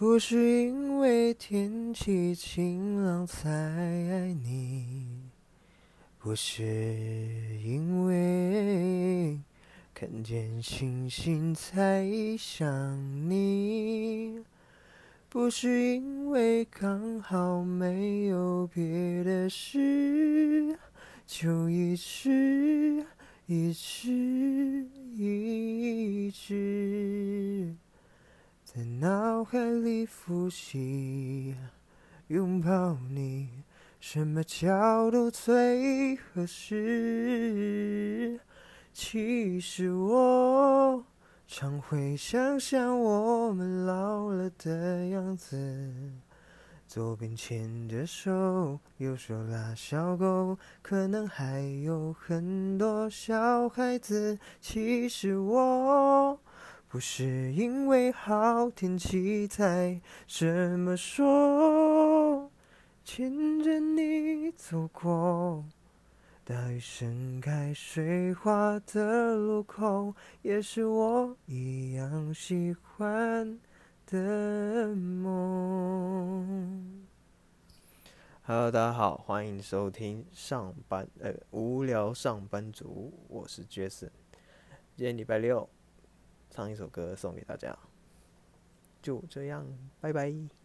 不是因为天气晴朗才爱你，不是因为看见星星才想你，不是因为刚好没有别的事，就一直一直在脑海里复习，拥抱你，什么角度最合适？其实我常会想象我们老了的样子，左边牵着手，右手拉小狗，可能还有很多小孩子。其实我。不是因为好天气才这么说，牵着你走过大雨盛开水花的路口，也是我一样喜欢的梦。Hello，大家好，欢迎收听上班呃无聊上班族，我是 Jason，今天礼拜六。唱一首歌送给大家，就这样，拜拜。